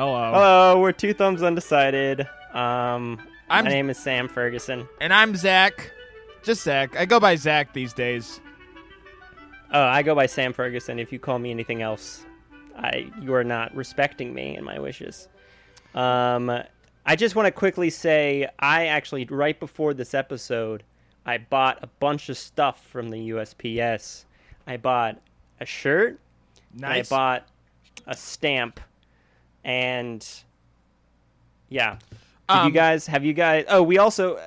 Hello. Hello, we're Two Thumbs Undecided. Um, I'm- my name is Sam Ferguson. And I'm Zach. Just Zach. I go by Zach these days. Oh, I go by Sam Ferguson. If you call me anything else, I you are not respecting me and my wishes. Um, I just want to quickly say I actually right before this episode, I bought a bunch of stuff from the USPS. I bought a shirt. and Nice. I bought a stamp, and yeah. Did Um, you guys have you guys? Oh, we also. uh,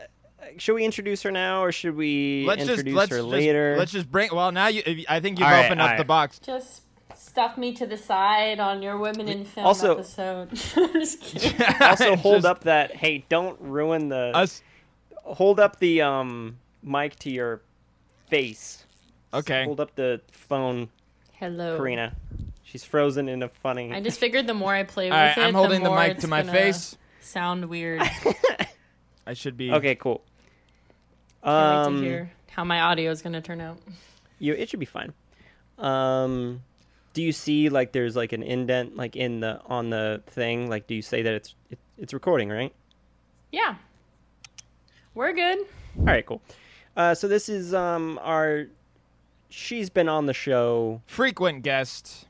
Should we introduce her now, or should we let's just introduce let's her just, later? let's just bring. Well, now you. I think you've All right, opened all up the box. Just stuff me to the side on your women in film Also- episode. I'm just kidding. also hold Just up that hey don't ruin the us. hold up the um mic to your face Okay. hold up the phone Hello. karina she's frozen in a funny I just figured the more I play with All right. it, I'm holding the, the, more mic it's to my gonna face. Sound weird. I should be. okay cool Can't wait um to hear how my audio is gonna turn out. you it should be fine um do you see like there's like an indent like in the on the thing like do you say that it's it, it's recording right Yeah. We're good. all right cool uh so this is um our she's been on the show Frequent guest.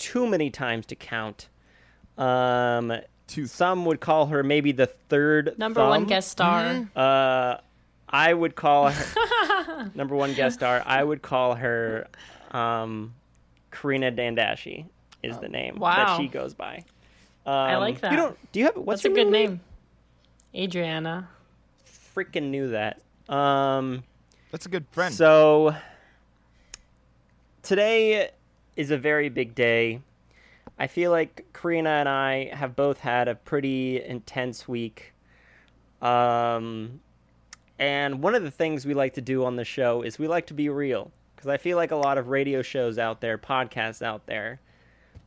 Too many times to count. Um, Two. some would call her maybe the third Number one guest star. Mm-hmm. Uh, I would call her number one guest star. I would call her um, Karina Dandashi is the name Wow. that she goes by. Um, I like that. You don't? Do you have? What's That's a your good middle name. Adriana. Freaking knew that. Um, That's a good friend. So today is a very big day. I feel like Karina and I have both had a pretty intense week. Um, and one of the things we like to do on the show is we like to be real because I feel like a lot of radio shows out there, podcasts out there,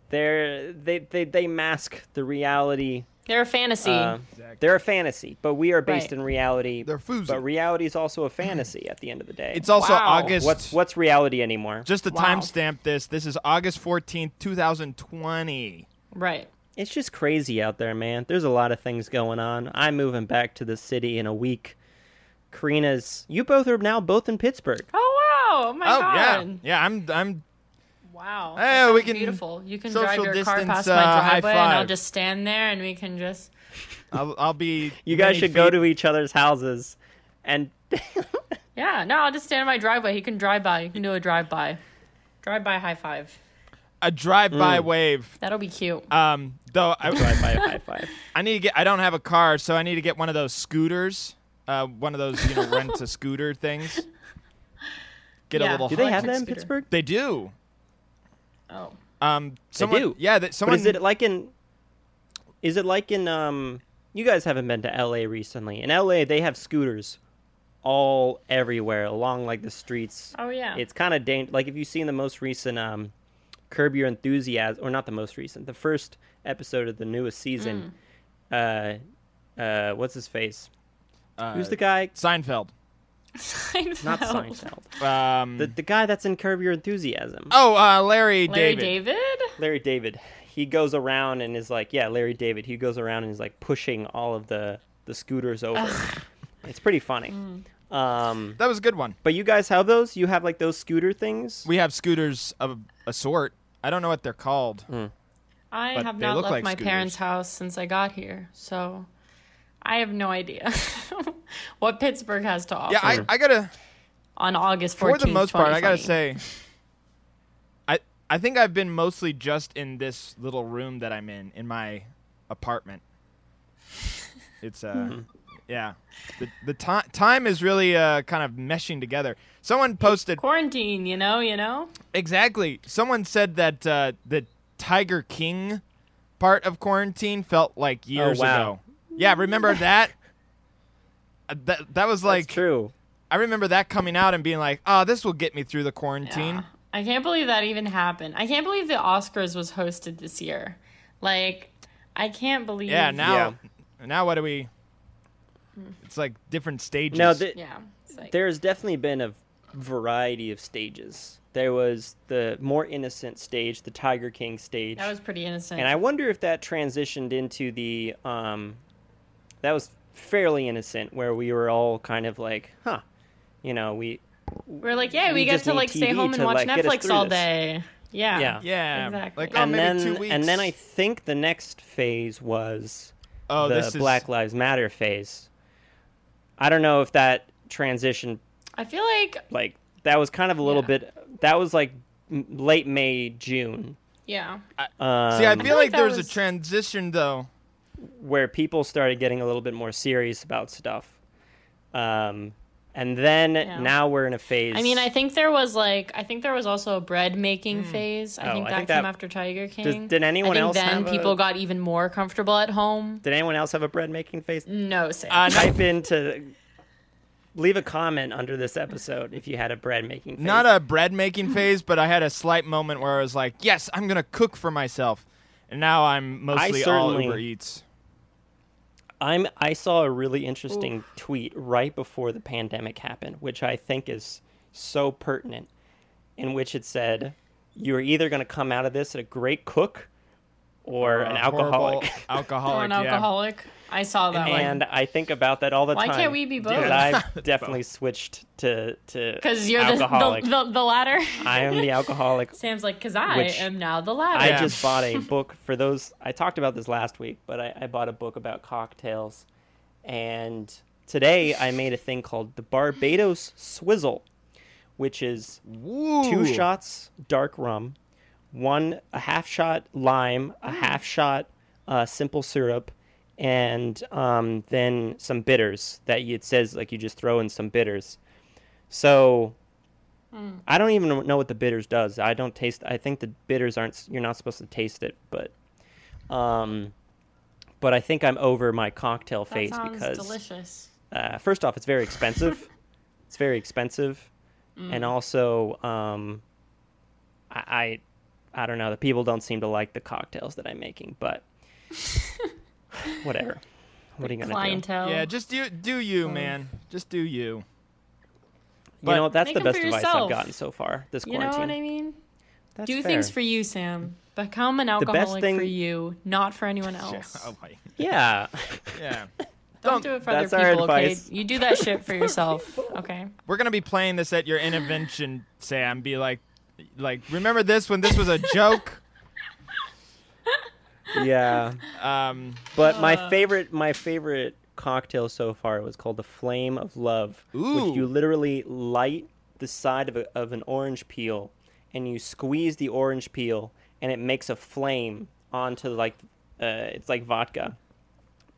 they they, they mask the reality. They're a fantasy. Uh, they're a fantasy, but we are based Right. in reality. They're foosy. But reality is also a fantasy at the end of the day. it's also Wow. August. What's what's reality anymore? Just to Wow. timestamp this, this is August 14th, 2020. right. It's just crazy out there, man. There's a lot of things going on. I'm moving back to the city in a week. Karina's you both are now both in Pittsburgh. Oh wow! Oh my oh god! yeah, yeah. I'm I'm Wow. Hey, that we can beautiful. You can drive your car past uh, my driveway, and I'll just stand there, and we can just. I'll, I'll be. You guys many should go to each other's houses and Yeah, no, I'll just stand in my driveway. He can drive by. You can do a drive by. Drive by high five. a drive-by Mm. wave. That'll be cute. Um, though I, drive by a high five. I need to get. I don't have a car, so I need to get one of those scooters. Uh, one of those you know rent a scooter things. Get a little. Do they have that in scooter. Pittsburgh? They do. Oh. Um, someone, do. Yeah, that someone. But is it like in Is it like in um you guys haven't been to LA recently. In LA they have scooters all everywhere along like the streets. Oh yeah. It's kind of dang- like if you've seen the most recent um Curb Your Enthusiasm or not the most recent, the first episode of the newest season. Uh uh what's his face? uh, Who's the guy? Seinfeld? Seinfeld. Not Seinfeld. Um, The the guy that's in Curb Your Enthusiasm. oh, uh, Larry, Larry David. David. Larry David. He goes around and is like, yeah, Larry David. He goes around and is like pushing all of the the scooters over. it's pretty funny. Um, That was a good one. but you guys have those? You have like those scooter things? We have scooters of a sort. I don't know what they're called. I have not left like my scooters. parents' house since I got here, so I have no idea what Pittsburgh has to offer Yeah, I, I gotta. on August 14th. For the most part, I gotta say, I I think I've been mostly just in this little room that I'm in in my apartment. It's uh, yeah, the the time time is really uh kind of meshing together. Someone posted quarantine. You know, you know. exactly. Someone said that uh, the Tiger King part of quarantine felt like years wow. ago. Yeah, remember that? Uh, that that was like That's true. I remember that coming out and being like, "Oh, this will get me through the quarantine." Yeah. I can't believe that even happened. I can't believe the Oscars was hosted this year. Like, I can't believe. It. Yeah, now now what do we It's like different stages. No, th- Yeah. It's like, there's definitely been a variety of stages. There was the more innocent stage, the Tiger King stage. That was pretty innocent. And I wonder if that transitioned into the um that was fairly innocent where we were all kind of like, huh. You know, we We're like, yeah, we, we get to need like stay home and watch like, Netflix through all this. day. Yeah. Yeah. Yeah, Exactly. like oh, and maybe then two weeks. and then I think the next phase was oh, the this is Black Lives Matter phase. I don't know if that transition I feel like like that was kind of a little Yeah. bit that was like late May, June. yeah. Um, See, I feel feel like like there was, was- a transition though. Where people started getting a little bit more serious about stuff. Um, and then Yeah. now we're in a phase. I mean, I think there was like I think there was also a bread making phase. I Oh, think I that think came that- after Tiger King. did anyone I think else then have a- people got even more comfortable at home. did anyone else have a bread making phase? No, Sam. Uh, no, Type into leave a comment under this episode if you had a bread making phase. not a bread making phase, but I had a slight moment where I was like, "Yes, I'm gonna cook for myself," and now I'm mostly all certainly- Uber Eats. I'm I saw a really interesting tweet right before the pandemic happened, which I think is so pertinent, in which it said, "You're either going to come out of this a great cook or an alcoholic." Alcoholic. or an yeah. alcoholic. I saw that one. and I think about that all the Why time. Why can't we be both? Dude, I've definitely switched to to Because you're the, alcoholic. the, the the latter. I am the alcoholic. Sam's like, because I Which- am now the latter. I Yeah. just bought a book for those. I talked about this last week, but I, I bought a book about cocktails, and today I made a thing called the Barbados Swizzle, which is Woo. two shots dark rum, one a half shot lime, a half shot uh, simple syrup, and um, then some bitters that it says like you just throw in some bitters. So I don't even know what the bitters does. I don't taste. I think the bitters aren't. You're not supposed to taste it, but um, but I think I'm over my cocktail phase because delicious. uh, first off, it's very expensive. it's very expensive, and also, um, I, I, I don't know. The people don't seem to like the cocktails that I'm making, but whatever. What are you gonna do? Yeah, just do do you, man. Just do you. You know, that's the best advice yourself. I've gotten so far this quarantine. You know what I mean? That's Do fair. things for you, Sam. Become an best alcoholic thing- for you, not for anyone Yeah. else. Oh. Yeah. Yeah. Don't do it for That's other our people, okay? You do that shit for yourself, okay? We're gonna be playing this at your intervention, Sam. Be like, like, remember this when this was a joke? yeah. Um, But Uh. my favorite, my favorite cocktail so far was called the Flame of Love, Ooh. which you literally light the side of, a, of an orange peel, and you squeeze the orange peel, and it makes a flame onto like, uh, it's like vodka,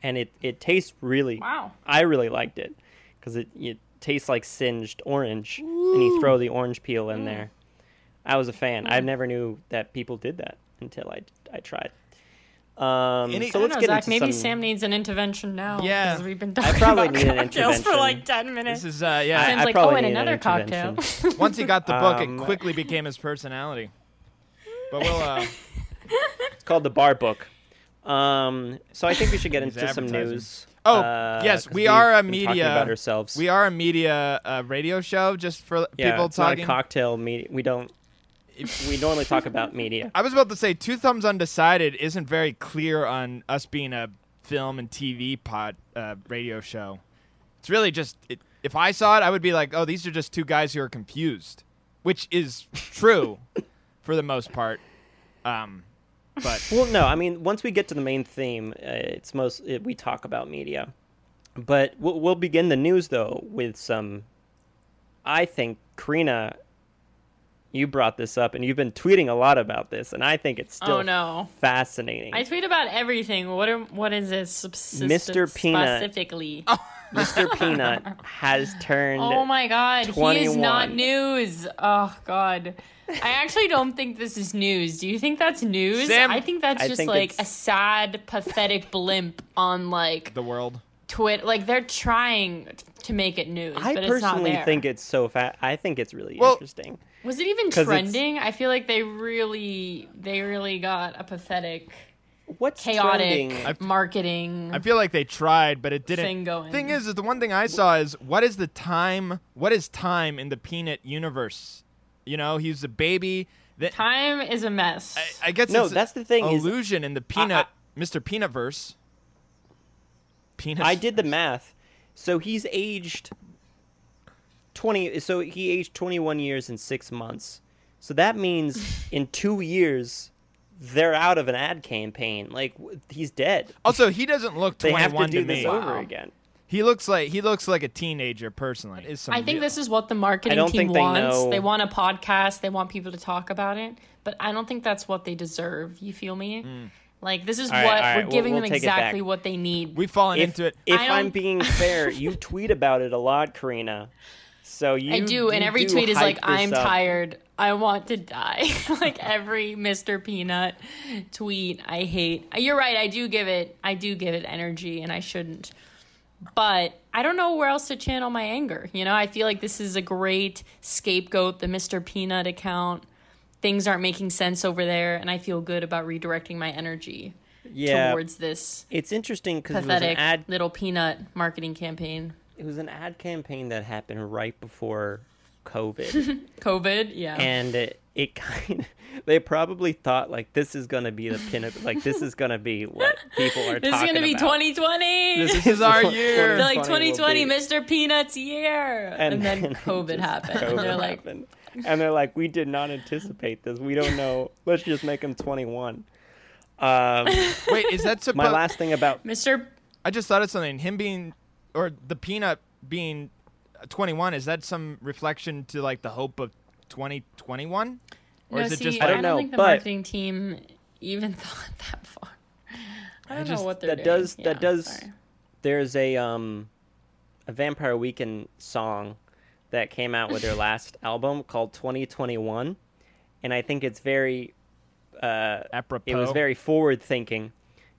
and it it tastes really. Wow. I really liked it because it it tastes like singed orange, and you throw the orange peel in there. I was a fan. I never knew that people did that until I I tried. Um, Any- so let's know, get Zach. into Maybe some... Sam needs an intervention now. Yeah. 'cause we've been I talking probably about need cocktails for like ten minutes. this is uh, yeah. Sam's I like, probably oh, and need an another cocktail. Once he got the book, Um, it quickly became his personality. But we'll uh, It's called the Bar Book. Um, so I think we should get into some news. Oh, uh, yes, 'cause we are a media- about ourselves. we are a media uh, radio show just for yeah, people it's talking. not a cocktail media. We don't. We normally talk about media. I was about to say Two Thumbs Undecided isn't very clear on us being a film and TV pod uh, radio show. It's really just it, if I saw it, I would be like, oh, these are just two guys who are confused, which is true for the most part. Um, but Well, no, I mean, once we get to the main theme, uh, it's most it, we talk about media. But we'll, we'll begin the news though with some. I think Karina, you brought this up, and you've been tweeting a lot about this, and I think it's oh, still oh no. fascinating. I tweet about everything. What are, what is this subsist- Mr. Peanut. specifically? Oh. Mr. Peanut has turned. Oh my god, he is not news. Oh god. I actually don't think this is news. Do you think that's news? Sam- I think that's I just think like a sad, pathetic blimp on like the world. Twitter. Like they're trying to make it news, I but it's not personally there. think it's so fat. I think it's really Well- interesting. Was it even trending? I feel like they really, they really got a pathetic. what's chaotic trending? I've- marketing. I feel like they tried, but it didn't. Thing going. Thing is, is the one thing I saw is what is the time? What is time in the Peanut universe? You know, he's a baby. That Time is a mess. I, I guess No, it's that's the thing is- illusion in the Peanut, Mr. Peanutverse. Peanut. I did the math. So he's aged 20 so he aged 21 years and 6 months. So that means in 2 years they're out of an ad campaign. Like he's dead. Also, he doesn't look 21 They 21 have to do me. this over Wow. again. He looks like he looks like a teenager personally. Is some I think real- this is what the marketing don't team think they wants. know- They want a podcast. They want people to talk about it. But I don't think that's what they deserve. You feel me? Mm. Like this is All right, what all right, we're we'll- giving we'll them take it back. exactly what they need. We've fallen If, into it. if I I'm being fair, you tweet about it a lot, Karina. So you I do, and every do tweet is like, "I'm up. tired. I want to die." like every Mr. Peanut tweet, I hate. You're right. I do give it. I do give it energy, and I shouldn't. But I don't know where else to channel my anger. You know, I feel like this is a great scapegoat. The Mr. Peanut account. Things aren't making sense over there, and I feel good about redirecting my energy Yeah, towards this it's interesting because it was an pathetic ad little peanut marketing campaign. It was an ad campaign that happened right before COVID. COVID, yeah. and it, it kind of they probably thought like this is gonna be the pinnacle like this is gonna be what people are this is gonna be 2020. This is our year. They're like 2020 will 2020, be. Mr. Peanut's year, and, then then COVID happened. COVID and they're like, happened. and they're like we did not anticipate this we don't know let's just make him 21 um Wait, is that supposed? my last thing about Mr. I just thought of something. Him being, or the peanut being 21. Is that some reflection to like the hope of 2021, or no, is it see, just I like don't know, think the but- marketing team even thought that far. I don't just- know what they're that doing. does that does sorry. there's a um a vampire weekend song that came out with their last album called 2021 and i think it's very uh apropos? it was very forward thinking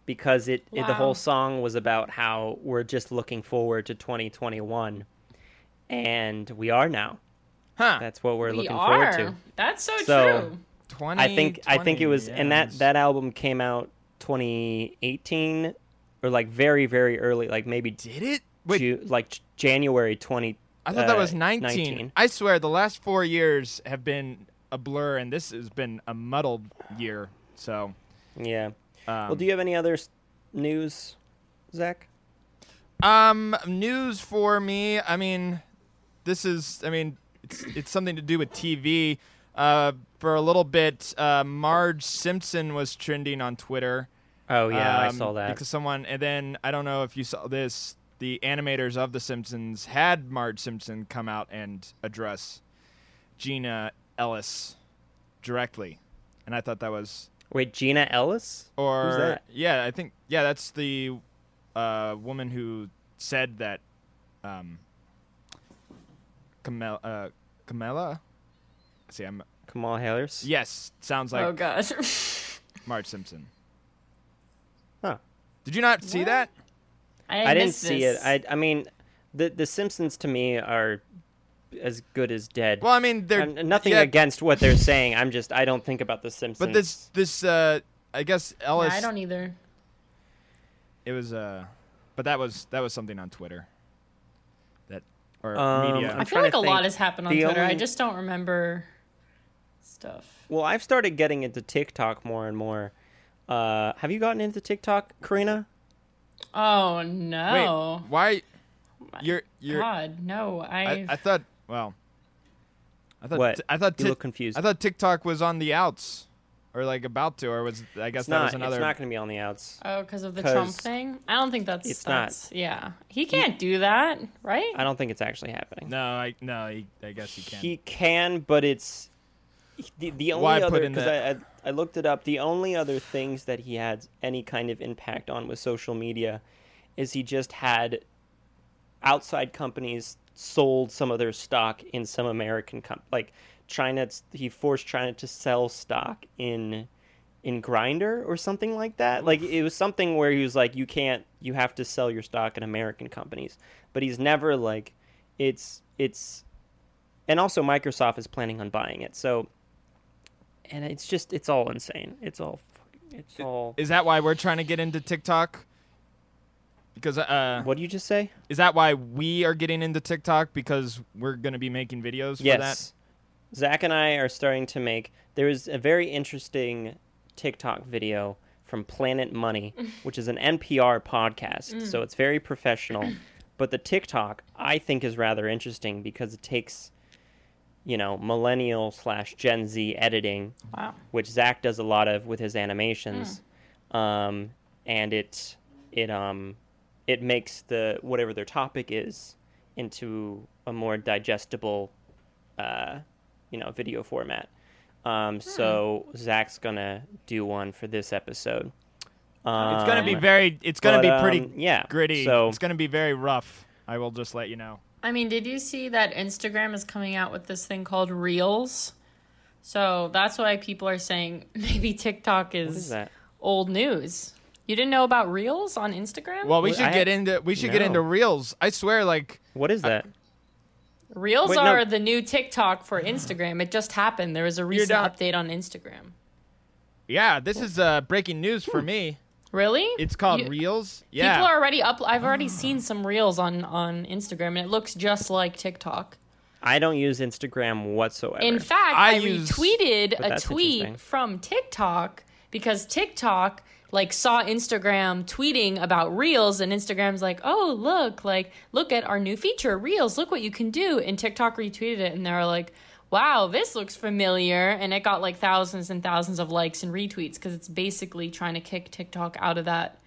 because it, it the whole song was about how we're just looking forward to 2021 and we are now huh? that's what we're we looking are. forward to That's so, So- true. 20. i think i think it was and that that album came out 2018 or like very very early like maybe did it. Wait, Ju- like January 20 I thought that uh, was 19. 19. I swear, the last four years have been a blur, and this has been a muddled year. So, yeah um, well do you have any other news zach Um, news for me. I mean, this is. I mean, it's it's something to do with TV. Uh, for a little bit, uh, Marge Simpson was trending on Twitter. oh yeah i um, saw that because someone. And then I don't know if you saw this. The animators of The Simpsons had Marge Simpson come out and address Jenna Ellis directly, and I thought that was wait jenna ellis or Who's that? yeah, I think yeah, that's the uh, woman who said that um, Camela, uh, Camela. See, I'm kamal harris yes, sounds like oh gosh. Marge Simpson. Huh. Did you not see What? that? I, i didn't see this. it i i mean the the simpsons to me are as good as dead Well, I mean, they're And nothing yeah, against what they're saying i'm just i don't think about the simpsons but this this uh, I guess Ellis. Yeah, I don't either. It was uh, but that was that was something on Twitter. That or Um, media. I'm I feel like a lot has happened on The Twitter. I just don't remember stuff. well i've started getting into tiktok more and more uh have you gotten into tiktok karina Oh no! Wait, why? You're you're. God, no! I, I, I thought. Well, I thought. What? I thought. you look confused I thought TikTok was on the outs, or like about to, or was I guess it's that not was another. it's not going to be on the outs oh, because of the 'Cause Trump thing. I don't think that's. it's not. Yeah, he can't do that, right? i don't think it's actually happening no, I no. I, I guess he can. He can, but it's the, the only Why other in because I, I I looked it up. The only other things that he had any kind of impact on with social media is he just had outside companies sold some of their stock in some American com- like China. He forced China to sell stock in in Grindr or something like that. Like it was something where he was like, you can't, you have to sell your stock in American companies. But he's never like, it's it's, and also Microsoft is planning on buying it. So, and it's just it's all insane. It's all It's all. Is that why we're trying to get into TikTok? Because uh, What do you just say? is that why we are getting into TikTok? Because we're gonna be making videos for that? yes. Zach and I are starting to make. There is a very interesting TikTok video from Planet Money, which is an NPR podcast. So it's very professional. But the TikTok, I think, is rather interesting because it takes, you know, millennial slash Gen Z editing, Wow. which Zach does a lot of with his animations, um, and it it um it makes the whatever their topic is into a more digestible, uh, you know, video format. Um, so Zach's gonna do one for this episode. that. It's gonna be Um, very. It's gonna but, be pretty um, yeah, gritty. So it's gonna be very rough. I will just let you know. I mean, did you see that Instagram is coming out with this thing called Reels? So that's why people are saying maybe TikTok is, what is that? old news. You didn't know about Reels on Instagram? Well, we should I- get into. We should get No. into reels. I swear, like What is that? Reels Wait, no. are the new TikTok for Instagram. It just happened. There was a recent down- update on Instagram. yeah, this is uh, breaking news for me. Really? It's called You- reels. Yeah. People are already up. I've already seen some reels on on Instagram, and it looks just like TikTok. I don't use Instagram whatsoever. In fact, I I, use- retweeted But a that's tweet from TikTok because TikTok like saw Instagram tweeting about Reels and Instagram's like, "Oh, look, like look at our new feature, Reels. Look what you can do." And TikTok retweeted it and they were like, "Wow, this looks familiar." And it got like thousands and thousands of likes and retweets because it's basically trying to kick TikTok out of that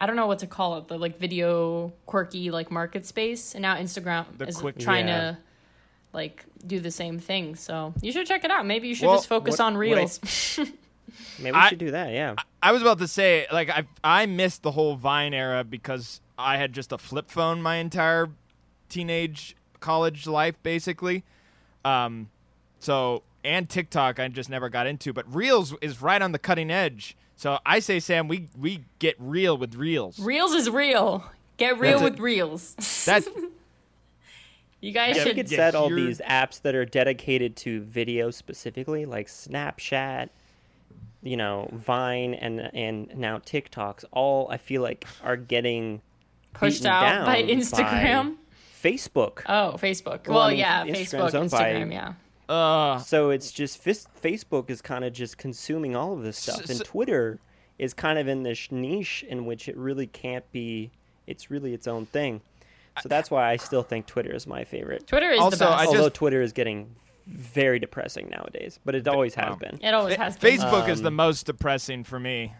I don't know what to call it, the like video quirky like market space. And now Instagram The is quick- trying Yeah. to like do the same thing. So you should check it out. Maybe you should Well, just focus what- on reels. Maybe we I- should do that. Yeah. I was about to say, like, I I missed the whole Vine era because I had just a flip phone my entire teenage college life, basically. Um, so and TikTok, I just never got into, but Reels is right on the cutting edge. So I say, Sam, we we get real with Reels. reels is real. Get real That's it. with reels. That's you guys I should. think it Yeah, said all these apps that are dedicated to video specifically, like Snapchat, you know, Vine, and and now TikToks. All I feel like are getting pushed out down by Instagram. Facebook. Oh, Facebook. Well, Well, I mean, yeah, Instagram's Facebook, owned by- Instagram, yeah. uh, So it's just fis- Facebook is kind of just consuming all of this stuff, S- and Twitter is kind of in this niche in which it really can't be. It's really its own thing. So that's why I still think Twitter is my favorite. Twitter is Also, the best. I Although just- Twitter is getting very depressing nowadays, but it always has Wow. been. it always has been. Facebook is Um, the most depressing for me.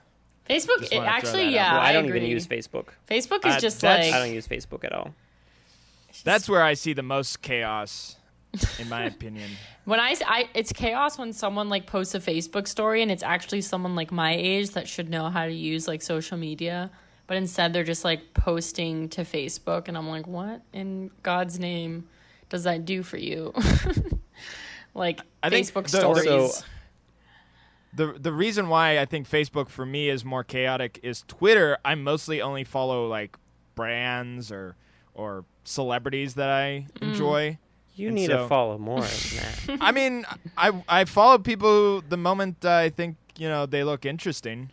Facebook, it, actually, yeah, well, I don't agree. even use Facebook. Facebook is Uh, just like I don't use Facebook at all. That's where I see the most chaos, in my opinion. When I, I, it's chaos when someone like posts a Facebook story and it's actually someone like my age that should know how to use like social media, but instead they're just like posting to Facebook, and I'm like, what in God's name does that do for you? like I think Facebook the- stories. Also- the the reason why I think Facebook for me is more chaotic is Twitter. I mostly only follow like brands or or celebrities that I Mm. enjoy. You And need so- to follow more than that. I mean, I I follow people who, the moment I think you know they look interesting.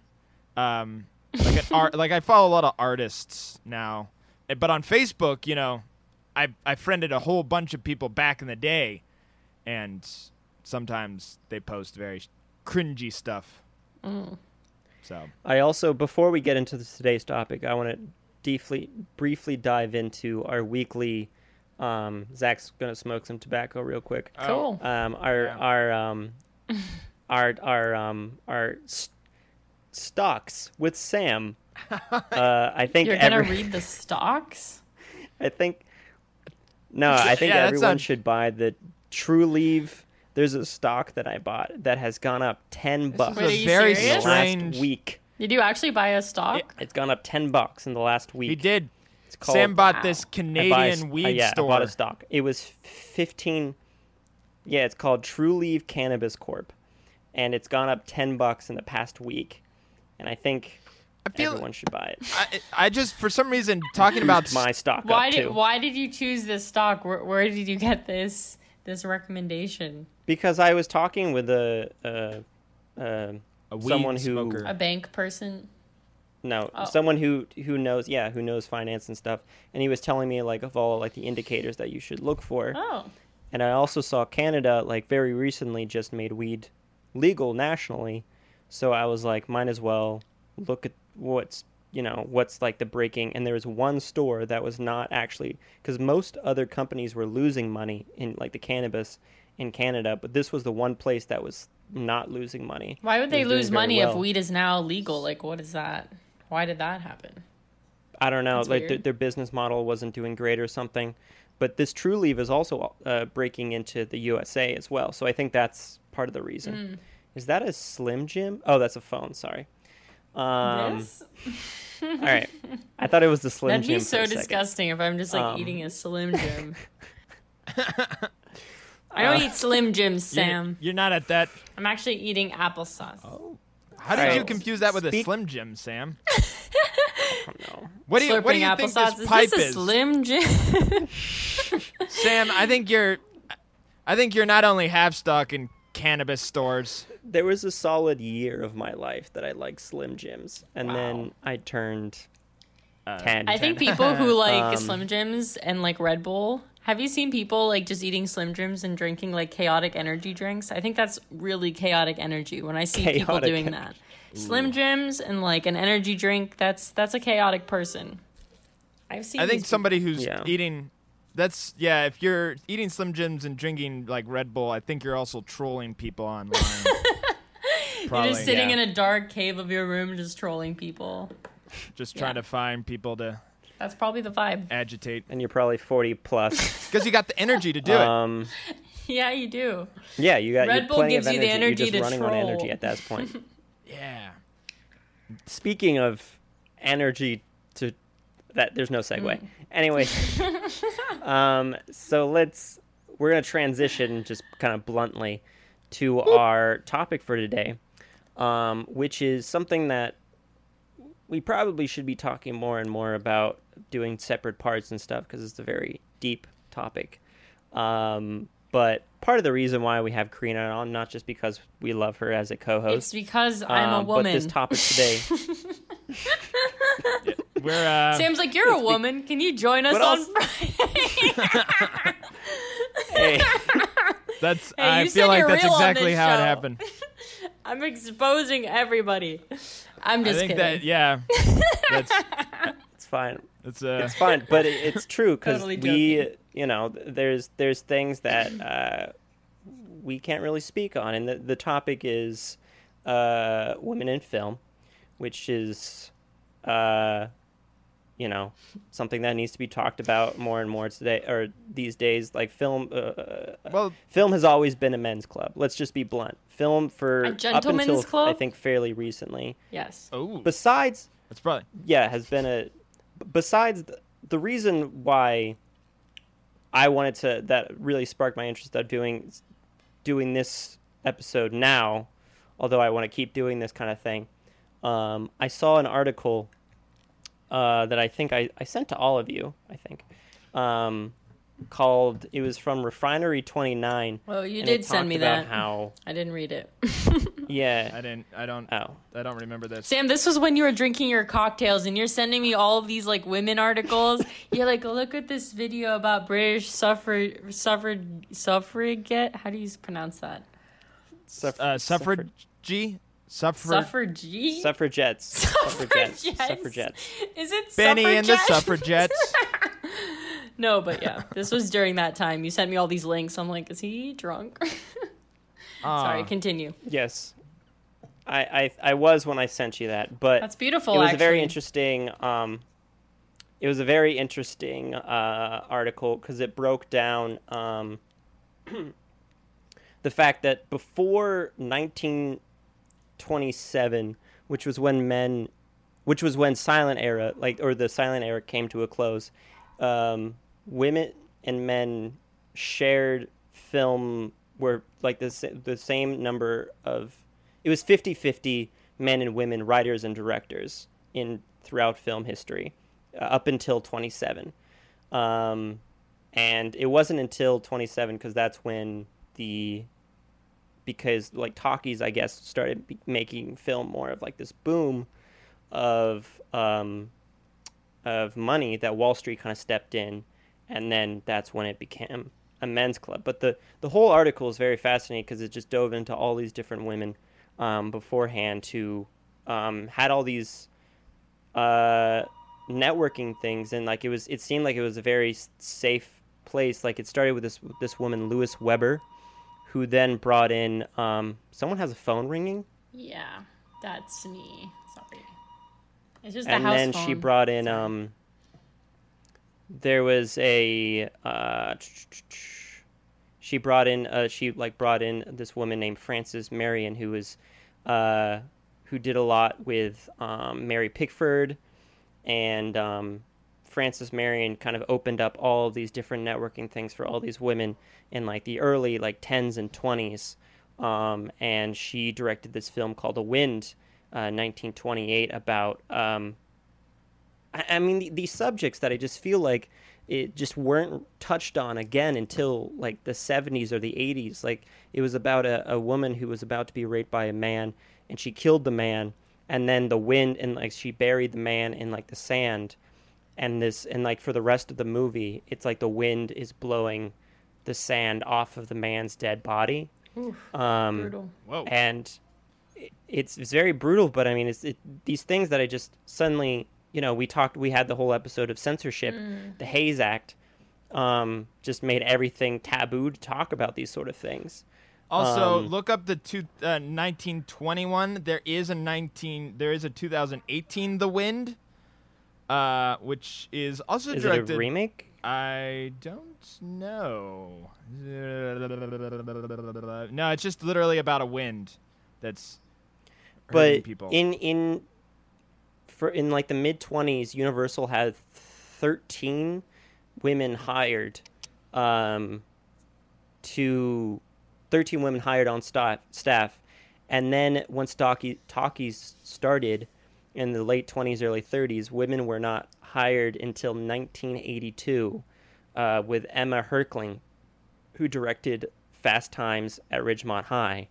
Um, like an art, like I follow a lot of artists now, Eh, but on Facebook, you know, I I friended a whole bunch of people back in the day, and sometimes they post very cringy stuff. Mm. So I also, before we get into this, today's topic, I want to deeply, briefly dive into our weekly. Um, Zach's gonna smoke some tobacco real quick. cool. Um, our Yeah. our um, our our um, our s- stocks with Sam. Uh, I think You're gonna every, read the stocks. I think no, I think Yeah, everyone not- should buy the True Leave. There's a stock that I bought that has gone up ten bucks Wait, are a very in serious? strange. last week. Did you actually buy a stock? It's gone up ten bucks in the last week. he did. It's called Sam bought Wow. this I bought a Canadian s- uh, yeah, store. I bought a stock. It was fifteen. Yeah, it's called True Leave Cannabis Corp, and it's gone up ten bucks in the past week, and I think I feel everyone should buy it. I, I just for some reason talking about My stock Why up did too Why did you choose this stock? Where, where did you get this this recommendation? because I was talking with a. a, a a A someone who smoker. A bank person. no Oh. someone who who knows yeah who knows finance and stuff and he was telling me like of all like the indicators that you should look for Oh. and i also saw canada like very recently just made weed legal nationally so i was like might as well look at what's you know what's like the breaking and there was one store that was not actually because most other companies were losing money in like the cannabis in canada but this was the one place that was not losing money Why would they lose money if weed is now legal? Like, what is that? Why did that happen? I don't know, That's like their, their business model wasn't doing great or something. But this True Leave is also uh, breaking into the USA as well, so I think that's part of the reason. Mm. Is that a Slim Jim? Oh, that's a phone. Sorry. Um, This? all right, I thought it was the Slim Jim. That'd be for so a second. disgusting if I'm just like Um, eating a Slim Jim. I don't eat Slim Jims, You're- Sam. You're, not at that. I'm actually eating applesauce. Oh, How did Alright. you confuse that with a Slim Jim, Sam? I don't know. What do you Slurping What do you think applesauce. this pipe is this a is, Slim Jim? Sam? I think you're. I think you're not only half stock in cannabis stores. There was a solid year of my life that I liked Slim Jims, and then I turned Uh, ten. I think people who like Um, Slim Jims and like Red Bull. Have you seen people like just eating Slim Jims and drinking like chaotic energy drinks? I think that's really chaotic energy when I see people doing energy. that. Slim Jims and like an energy drink, that's that's a chaotic person. I've seen I think these somebody who's Yeah. eating. That's yeah. If you're eating Slim Jims and drinking like Red Bull, I think you're also trolling people online. people- Probably, You're just sitting yeah. in a dark cave of your room just trolling people. just trying Yeah. to find people to That's probably the vibe. agitate and you're probably forty plus. because you got the energy to do it. um, Yeah, you do. yeah, you got Red you have Bull gives of you the energy. energy You're just to running on energy at that point. Yeah. Speaking of energy to that there's no segue. Mm. Anyway, um, so let's we're gonna transition just kind of bluntly to our topic for today, um, which is something that we probably should be talking more and more about doing separate parts and stuff because it's a very deep topic. Um, but part of the reason why we have Karina on, not just because we love her as a co-host, It's because I'm a um, woman. But this topic today, We're uh, Sam's like, you're a woman. Can you join us But on also- Friday? hey, Hey, that's. I feel like that's exactly this how it happened. I'm exposing everybody. I'm I just think kidding. that yeah. That's it's fine. that's uh. It's fine, but it, it's true because Totally we, you know, there's there's things that uh, we can't really speak on, and the the topic is uh, women in film, which is, uh, you know, something that needs to be talked about more and more today or these days. Like film, uh, uh, well, film has always been a men's club. Let's just be blunt. Film for A up gentleman's until club? I think fairly recently. yes. oh, Besides that's probably yeah has been a besides the, the reason why i wanted to that really sparked my interest of doing doing this episode now although i want to keep doing this kind of thing um, i saw an article uh, that i think I, I sent to all of you i think um, called it was from refinery 29 Well, you did send me that. how I didn't read it. yeah I didn't. I don't. oh I don't remember this. Sam, this was when you were drinking your cocktails and you're sending me all of these like women articles. you're like, look at this video about British suffrage, suffrage, suffragette. How do you pronounce that? suff- uh, suffrage- suffragee, suffrage. Suffragette. suffragettes suffragettes Suffragettes. suffragettes Is it Benny and the suffragettes. No, but yeah, this was during that time. You sent me all these links. I'm like, is he drunk? Sorry, continue. Yes, I, I I was when I sent you that, but That's beautiful. it was actually. a very interesting. Um, it was a very interesting uh, article because it broke down um, the fact that before 1927, which was when men, which was when silent era, like or the silent era came to a close, um, women and men shared film were like the the same number of it was 50-50 men and women writers and directors in throughout film history uh, up until 27 um, and it wasn't until 27 because that's when the because like talkies, I guess, started making film more of like this boom of um, of money that Wall Street kind of stepped in, and then that's when it became a men's club. But the the whole article is very fascinating because it just dove into all these different women um, beforehand who um, had all these uh, networking things, and like it was, it seemed like it was a very safe place. Like it started with this this woman, Lois Weber, who then brought in. Um, someone has a phone ringing, Yeah, that's me. Sorry. It's just and the house And then phone. she brought in. Sorry. Um, there was a. Uh, she brought in. Uh, she like brought in this woman named Frances Marion, who was, uh, who did a lot with um, Mary Pickford, and um, Frances Marion kind of opened up all of these different networking things for all these women in like the early like tens and twenties, um, and she directed this film called The Wind, uh, 1928, about. Um, I, I mean, th- these subjects that I just feel like it just weren't touched on again until like the 70s or the 80s. Like it was about a, a woman who was about to be raped by a man, and she killed the man, and then the wind and like she buried the man in like the sand, and this and like for the rest of the movie, it's like the wind is blowing the sand off of the man's dead body. Oof, Um, brutal. Whoa. and it- it's it's very brutal but i mean it's it, these things that i just suddenly you know we talked we had the whole episode of censorship Mm. the hays act um, just made everything taboo to talk about these sort of things Also, Um, look up the two, uh, 1921. There is a 19. There is a 2018 The Wind, uh, which is also is directed. it a remake I don't know. No, it's just literally about a wind that's hurting but people. in in for in like the mid 20s universal had 13 women hired um to 13 women hired on staff staff and then once talkie, talkies started in the late 20s early 30s women were not hired until 1982 uh, with amy heckerling who directed fast times at ridgemont high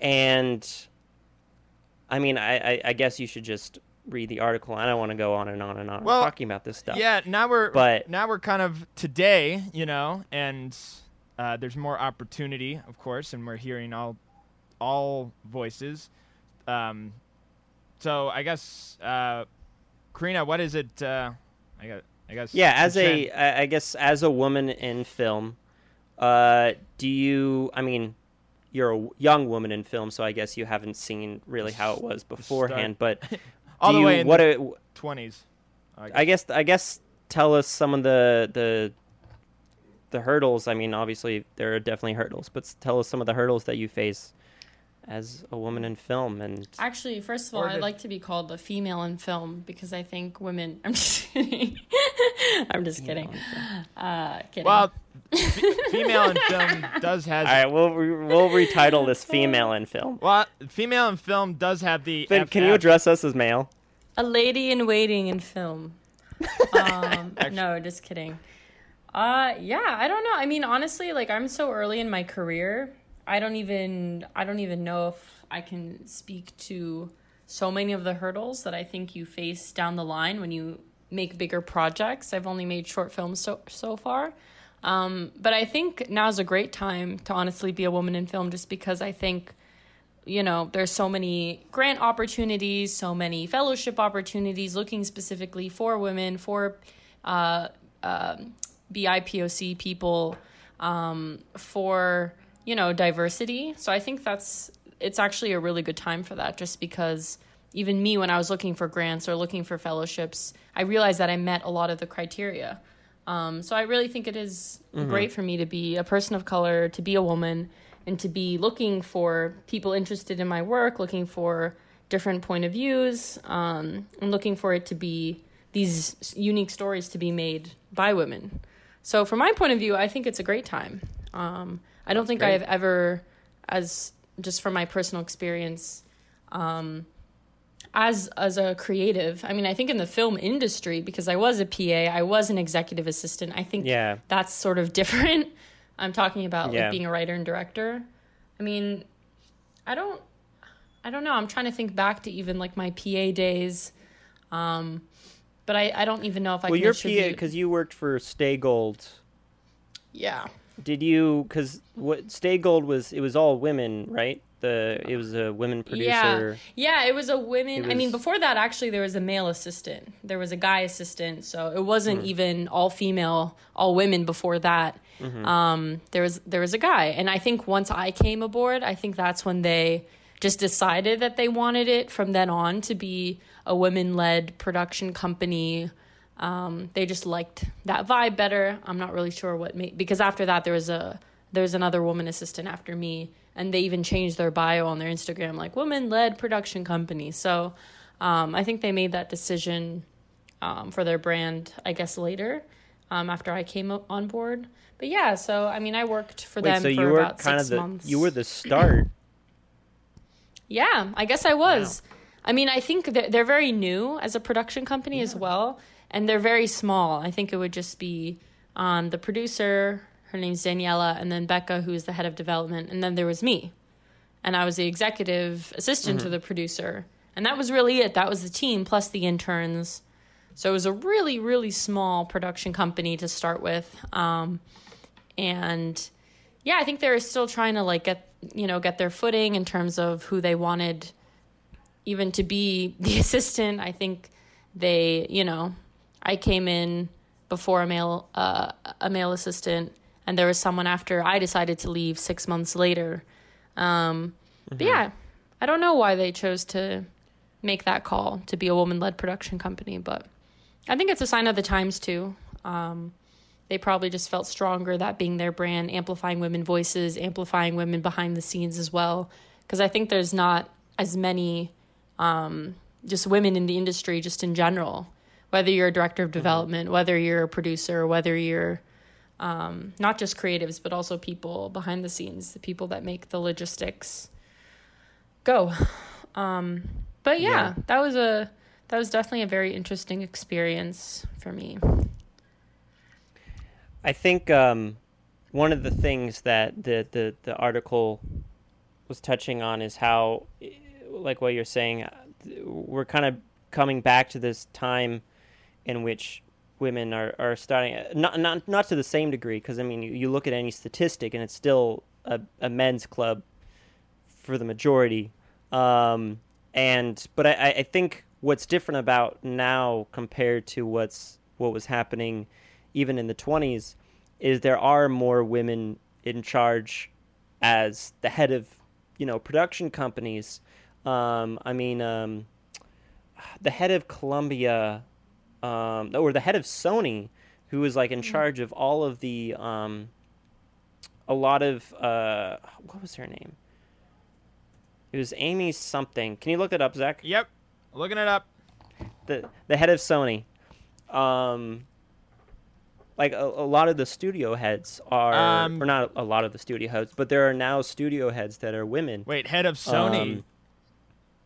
and I mean, I, I, I guess you should just read the article. I don't want to go on and on and on Well, talking about this stuff. yeah, now we're But- now we're kind of today, you know, and uh, there's more opportunity, of course, and we're hearing all all voices. Um, so I guess, uh, Karina, what is it? Uh, I got, I guess. Yeah, as a, I I guess, as a woman in film, uh, do you? I mean, you're a young woman in film, so I guess you haven't seen really how it was beforehand. But all the you, way in what? the twenties. I guess, I guess, tell us some of the the the hurdles. I mean, obviously there are definitely hurdles, but tell us some of the hurdles that you face as a woman in film and Actually, first of all, Or I'd like to be called a female in film because I think women. I'm just kidding. I'm just kidding. Uh, kidding. Well, f- female in film does have All right, we'll re- we'll retitle this female in film. Well, female in film does have the. Then can you address us as male? a lady in waiting in film. Um, no, just kidding. Uh, yeah, I don't know. I mean, honestly, like I'm so early in my career. I don't even I don't even know if I can speak to so many of the hurdles that I think you face down the line when you make bigger projects. I've only made short films so so far. Um, but I think now's a great time to honestly be a woman in film just because I think you know, there's so many grant opportunities, so many fellowship opportunities looking specifically for women, for uh, um, BIPOC people, um, for, you know, diversity. So I think that's, it's actually a really good time for that just because even me, when I was looking for grants or looking for fellowships, I realized that I met a lot of the criteria. Um, so I really think it is great for me to be a person of color, to be a woman, and to be looking for people interested in my work, looking for different point of views, um, and looking for it to be these unique stories to be made by women. So from my point of view, I think it's a great time. Um, I don't think I've ever, as just from my personal experience, um, as as a creative i mean i think in the film industry because i was a pa i was an executive assistant i think Yeah. that's sort of different I'm talking about Yeah. like being a writer and director. I mean, I don't I don't know. I'm trying to think back to even like my PA days. Um but I, I don't even know if I well, can your PA because you worked for Stay Gold. Yeah. Did you? Because what Stay Gold was, it was all women, right? The it was a women producer. Yeah, yeah it was a women. It I mean, before that, actually, there was a male assistant. There was a guy assistant, so it wasn't even all female, all women. Before that, Mm-hmm. um, there was there was a guy, and I think once I came aboard, I think that's when they just decided that they wanted it from then on to be a women led production company. Um, they just liked that vibe better. I'm not really sure what made because after that there was a there was another woman assistant after me, and they even changed their bio on their Instagram like woman led production company. So um, I think they made that decision um, for their brand, I guess later um, after I came on board. But yeah, so I mean, I worked for Wait, them so for you were about kind six of the months. you were the start. Yeah, I guess I was. I mean, I think they're, they're very new as a production company as well, and they're very small. I think it would just be on the producer, her name's Daniela, and then Becca, who is the head of development, and then there was me. And I was the executive assistant to the producer. And that was really it. That was the team plus the interns. So it was a really, really small production company to start with. Um, and yeah, I think they're still trying to like get you know get their footing in terms of who they wanted even to be the assistant. I think they you know I came in before a male uh, a male assistant, and there was someone after I decided to leave six months later. Um, But yeah, I don't know why they chose to make that call to be a woman led production company, but I think it's a sign of the times too. Um, they probably just felt stronger that being their brand, amplifying women voices, amplifying women behind the scenes as well. Because I think there's not as many um, just women in the industry, just in general. Whether you're a director of development, whether you're a producer, whether you're um, not just creatives, but also people behind the scenes, the people that make the logistics go. Um, but yeah, Yeah. that was a that was definitely a very interesting experience for me. I think um, one of the things that the, the, the article was touching on is how, like what you're saying, we're kind of coming back to this time in which women are, are starting not not not to the same degree because I mean you, you look at any statistic and it's still a, a men's club for the majority. Um, and but I, I- I think what's different about now compared to what's what was happening even in the 20s is there are more women in charge as the head of you know production companies. Um, i mean um, the head of columbia um, or the head of sony who was like in charge of all of the um, a lot of uh, what was her name it was amy something can you look that up zach Yep. Looking it up. the the head of Sony, um, like a, a lot of the studio heads are, Um, or not a lot of the studio heads, but there are now studio heads that are women. Wait, head of Sony. Um,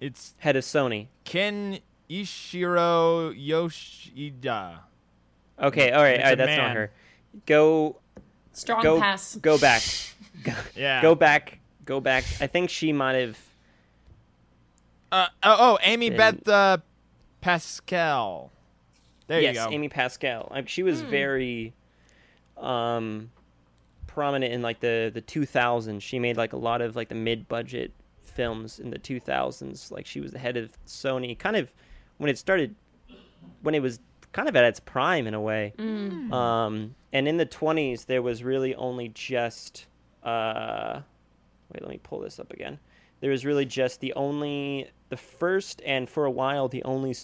it's Head of Sony. Ken Ishiro Yoshida. Okay, all right, all right. that's man. not her. Go, Strong go, pass. go back, go, Yeah. go back, go back. I think she might have. Uh, oh, oh, Amy Been- Beth uh, Pascal. There yes, you go. Yes, Amy Pascal. Like, she was very, um, prominent in like the the 2000s. She made like a lot of like the mid budget films in the 2000s. Like she was the head of Sony, kind of when it started, when it was kind of at its prime in a way. Um, and in the 20s, there was really only just. Uh, wait, let me pull this up again. There was really just the only, the first, and for a while, the only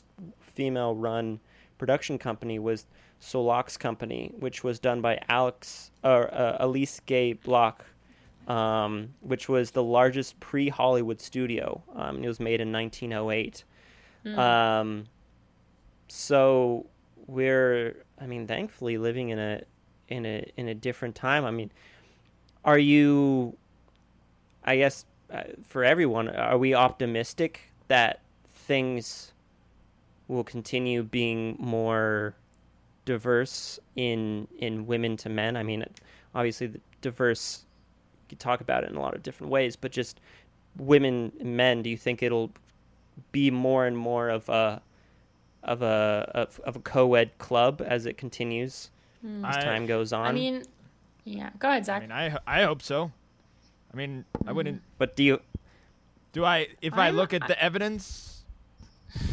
female run production company was Solax Company, which was done by Alex or uh, Elise Gay Block, um, which was the largest pre-Hollywood studio. Um, it was made in 1908. Um, so we're, I mean, thankfully living in a in a in a different time. I mean, are you? I guess uh, for everyone, are we optimistic that things will continue being more diverse in in women to men. I mean, obviously, diverse. You could talk about it in a lot of different ways, but just women and men. Do you think it'll be more and more of a of a of, of a co-ed club as it continues hmm. as I- time goes on? I mean, yeah. Go ahead, I Zach. mean, I I hope so. I mean, I hmm. wouldn't. but do you? Do I? If I I'm- look at the evidence,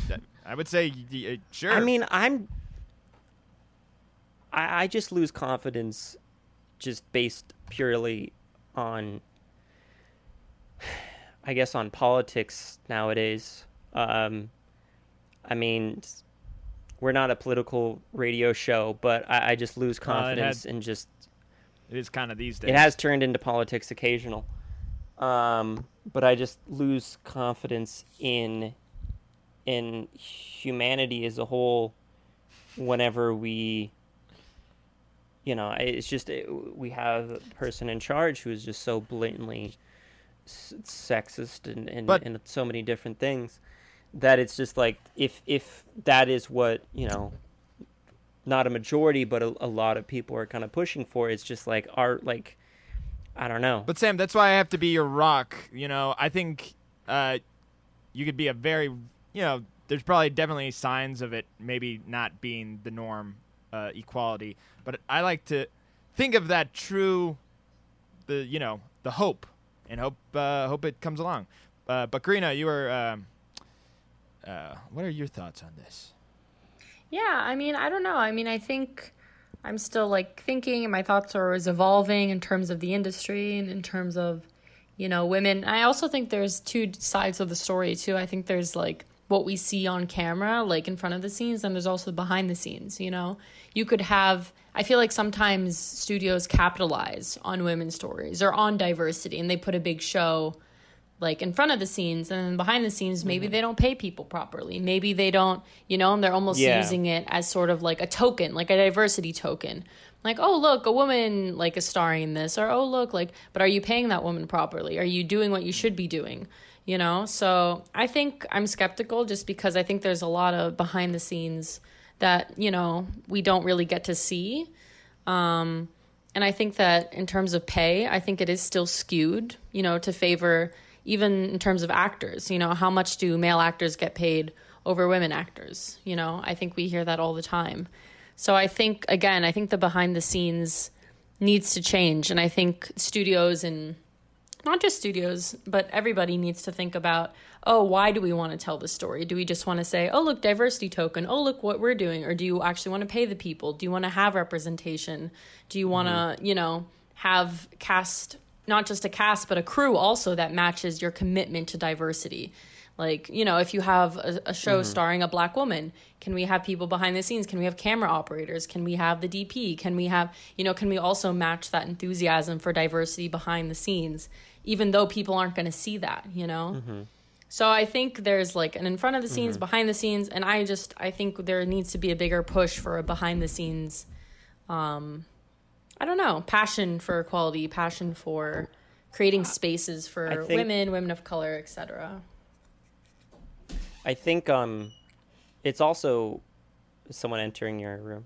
that- I would say y- y- uh, sure. I mean, I'm. I, I just lose confidence, just based purely on. I guess on politics nowadays. Um, I mean, we're not a political radio show, but I, I just lose Well, it had- confidence in just it is kind of these days. it has turned into politics occasional. Um, but I just lose confidence in in humanity as a whole whenever we you know, it's just it, we have a person in charge who is just so blatantly s- sexist and and, But- and so many different things that it's just like if if that is what, you know, not a majority, but a, a lot of people are kind of pushing for. It's just like our like, I don't know. But Sam, that's why I have to be your rock. You know, I think uh, you could be a very, you know, there's probably definitely signs of it maybe not being the norm, uh, equality. But I like to think of that true, the you know, the hope, and hope uh, hope it comes along. Uh, but Karina, you were. Um, uh, what are your thoughts on this? Yeah, I mean, I don't know. I mean, I think I'm still like thinking, and my thoughts are always evolving in terms of the industry and in terms of, you know, women. I also think there's two sides of the story too. I think there's like what we see on camera, like in front of the scenes, and there's also behind the scenes. You know, you could have. I feel like sometimes studios capitalize on women's stories or on diversity, and they put a big show like in front of the scenes and then behind the scenes maybe they don't pay people properly. Maybe they don't you know and they're almost Yeah. using it as sort of like a token like a diversity token. Like oh look a woman like is starring in this or oh look like but are you paying that woman properly? Are you doing what you should be doing? You know? So i think i'm skeptical just because i think there's a lot of behind the scenes that you know we don't really get to see. Um and I think that in terms of pay, I think it is still skewed, you know, to favor even in terms of actors. You know, how much do male actors get paid over women actors? You know, I think we hear that all the time. So I think again, I think the behind the scenes needs to change, and I think studios and not just studios, but everybody needs to think about, oh, why do we want to tell the story? Do we just want to say, oh, look, diversity token, oh, look what we're doing? Or do you actually want to pay the people? Do you want to have representation? Do you want to, mm-hmm. you know, have cast, not just a cast, but a crew also that matches your commitment to diversity? Like, you know, if you have a, a show mm-hmm. starring a black woman, can we have people behind the scenes? Can we have camera operators? Can we have the DP? Can we have, you know, can we also match that enthusiasm for diversity behind the scenes, even though people aren't going to see that, you know? Mm-hmm. So I think there's like an in front of the scenes, mm-hmm. behind the scenes, and I just I think there needs to be a bigger push for a behind the scenes um I don't know, passion for equality, passion for creating spaces for think- women, women of color, etc. I think um, it's also someone entering your room.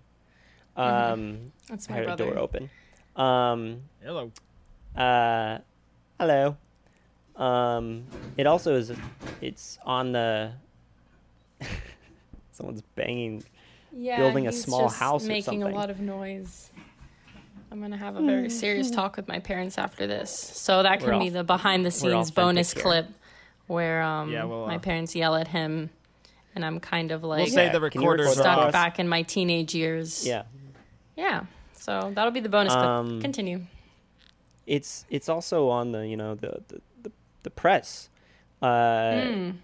Um, That's I my heard brother. a door open. Um, Hello. uh, hello. Um, it also is. It's on the. Someone's banging. Yeah, building a he's small just house or making a lot of noise. I'm gonna have a very serious talk with my parents after this, so that We're can all- be the behind the scenes bonus authentic clip where um Yeah, well, my uh, parents yell at him, and I'm kind of like We'll say the Can you record recorders that are for stuck us? off. back in my teenage years. Yeah, yeah. So that'll be the bonus Um, clip. Continue. it's it's also on the you know the the the, the press. Uh, Mm.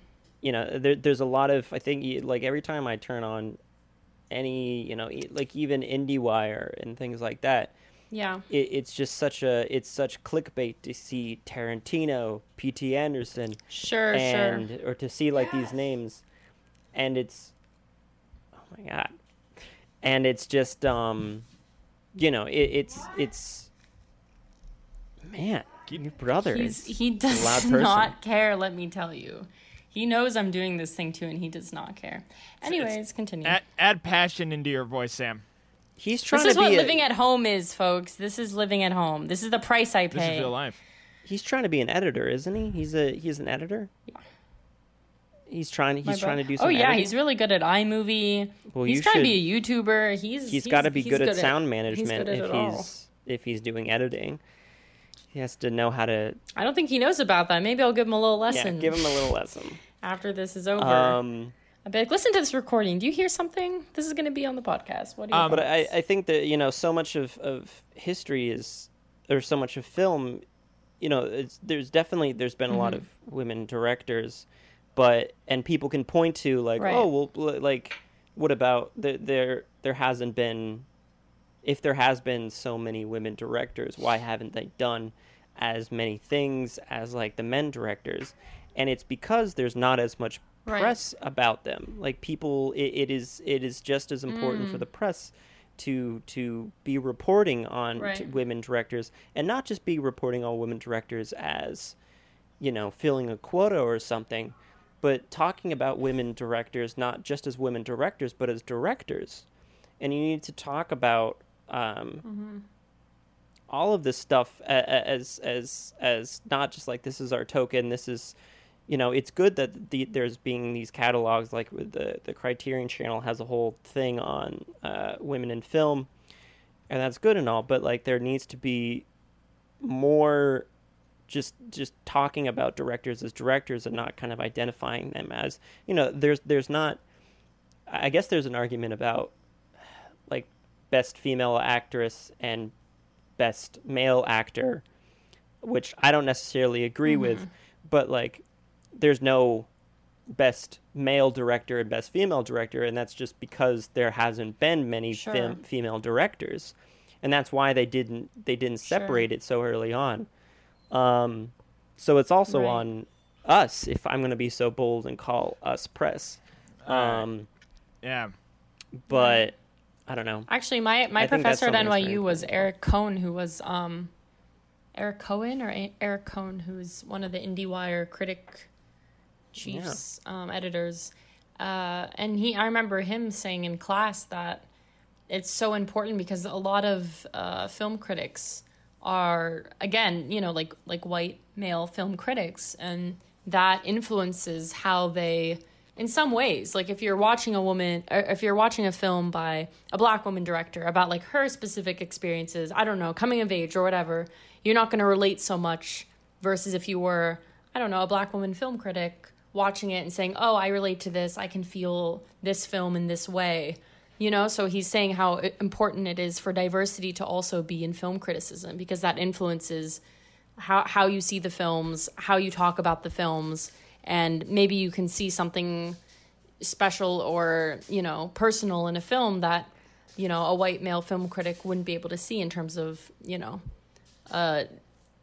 You know, there, there's a lot of I think y- like every time I turn on any you know e- like even IndieWire and things like that. Yeah. it, it's just such a it's such clickbait to see Tarantino, P.T. Anderson, Sure. and sure. or to see like these names, and it's oh my god, and it's just um, you know it, it's it's man, your brother He's is he a loud does person. not care. Let me tell you. He knows I'm doing this thing too, and he does not care. Anyways, continue. Add, add passion into your voice, Sam. He's trying This is to what be. living at home is, folks. This is living at home. This is the price I This is pay. real life. he's trying to be an editor, isn't he? He's a he's an editor. He's trying. He's trying to do some. Oh yeah, editing. he's really good at iMovie. Well, he's you trying should- to be a YouTuber. He's he's got to be good, at sound he's management good at if it all. he's if he's doing editing. He has to know how to I don't think he knows about that. Maybe I'll give him a little yeah, lesson give him a little lesson. after this is over. Um, I'll be like, listen to this recording. Do you hear something? This is going to be on the podcast. What do you? Um, but I, I think that you know so much of, of history is or so much of film you know it's, there's definitely there's been a lot Mm-hmm. of women directors but and people can point to like Right. oh well like what about the, there there hasn't been if there has been so many women directors why haven't they done as many things as like the men directors and it's because there's not as much Right. press about them like people it, it is it is just as important Mm. for the press to to be reporting on t- Right. women directors and not just be reporting on women directors as you know filling a quota or something but talking about women directors not just as women directors but as directors and you need to talk about um, all of this stuff as as as not just like this is our token this is you know it's good that the, there's being these catalogs like with the the criterion channel has a whole thing on uh, women in film and that's good and all but like there needs to be more just just talking about directors as directors and not kind of identifying them as you know there's there's not i guess there's an argument about like best female actress and best male actor which i don't necessarily agree with but like there's no best male director and best female director and that's just because there hasn't been many Sure. fem- female directors and that's why they didn't they didn't Sure. separate it so early on um so it's also Right. on us if i'm going to be so bold and call us press Alright. um Yeah. but i don't know Actually, my my I professor at something that's very NYU was. Eric Kohn, who was um, Eric Cohen or A- Eric Kohn, who's one of the IndieWire critic chiefs um, editors, uh, and he I remember him saying in class that it's so important because a lot of uh, film critics are again you know like like white male film critics and that influences how they in some ways like if you're watching a woman if you're watching a film by a black woman director about like her specific experiences i don't know coming of age or whatever you're not going to relate so much versus if you were i don't know a black woman film critic watching it and saying oh i relate to this. I can feel this film in this way you know? So he's saying how important it is for diversity to also be in film criticism because that influences how how you see the films, how you talk about the films, and maybe you can see something special or you know personal in a film that you know a white male film critic wouldn't be able to see in terms of you know uh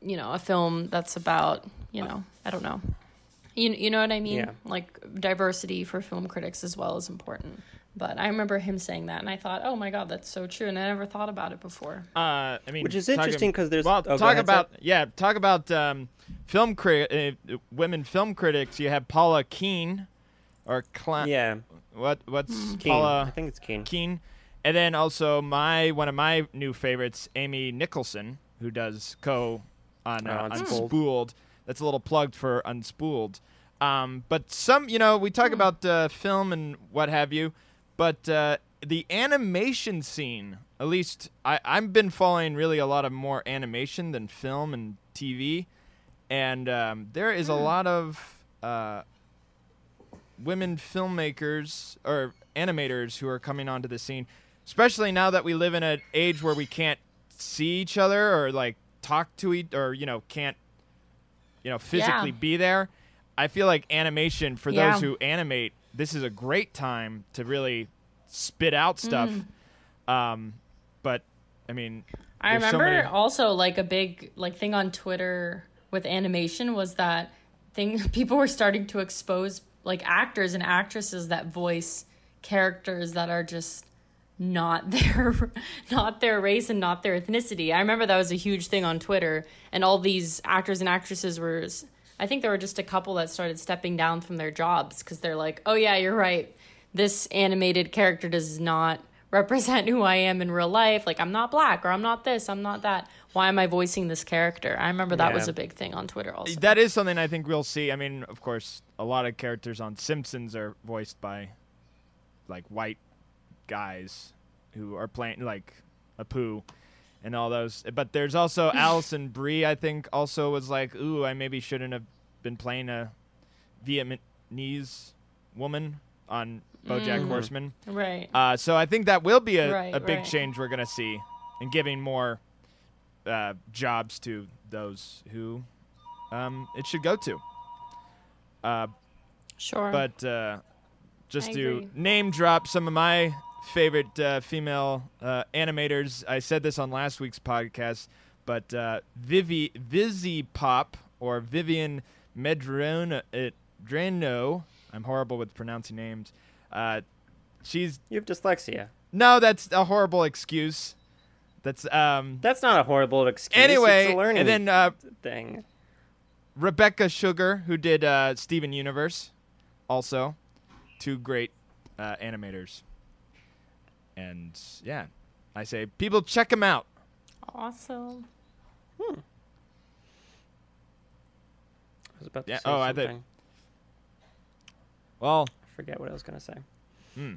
you know a film that's about you know I don't know you you know what I mean Yeah. like diversity for film critics as well is important. But I remember him saying that, and I thought, "Oh my god, that's so true," and I never thought about it before. Uh, I mean, Which is interesting because there's- well, oh, go talk ahead, about yeah, talk about um, film cri- uh, women film critics. You have Paula Keen, or Cla- yeah what what's Keen. Paula i think it's keen Keen, and then also my one of my new favorites, Amy Nicholson, who does co on uh, Oh, Unspooled. Unspooled. That's a little plugged for Unspooled. Um, but some, you know, we talk about uh, film and what have you, but uh, the animation scene, at least I, I've been following really a lot of more animation than film and TV, and um, there is a lot of uh, women filmmakers or animators who are coming onto the scene, especially now that we live in an age where we can't see each other or like talk to each or you know can't you know physically Yeah. be there. I feel like animation for Yeah. those who animate, this is a great time to really spit out stuff. Um, but I mean, I there's so remember many- also like a big like thing on Twitter with animation was that thing people were starting to expose like actors and actresses that voice characters that are just not their not their race and not their ethnicity. I remember that was a huge thing on Twitter and all these actors and actresses were I think there were just a couple that started stepping down from their jobs cuz they're like, "Oh yeah, you're right. This animated character does not represent who I am in real life. Like I'm not black or I'm not this, I'm not that. Why am I voicing this character? I remember that Yeah. was a big thing on Twitter also. That is something I think we'll see. I mean, of course, a lot of characters on Simpsons are voiced by like white guys who are playing like Apu and all those. But there's also Alison Brie. I think also was like, ooh, I maybe shouldn't have been playing a Vietnamese woman on BoJack Mm. Horseman. right. Uh, so I think that will be a, Right, a big right. change we're gonna see, in giving more uh, jobs to those who um, it should go to. Uh, Sure. but uh, just I to agree. name drop some of my favorite uh, female uh, animators, I said this on last week's podcast, but uh, Vivi VivziePop or Vivian Medrano, uh, Drano, I'm horrible with pronouncing names. Uh, she's You have dyslexia. no, that's a horrible excuse. That's um. That's not a horrible excuse. anyway, it's a learning and then uh, thing. Rebecca Sugar, who did uh, Steven Universe, also two great uh, animators. And yeah, I say people check them out. awesome. I was about to Yeah, say oh, I thought- something. Well, I forget what I was gonna say. Hmm.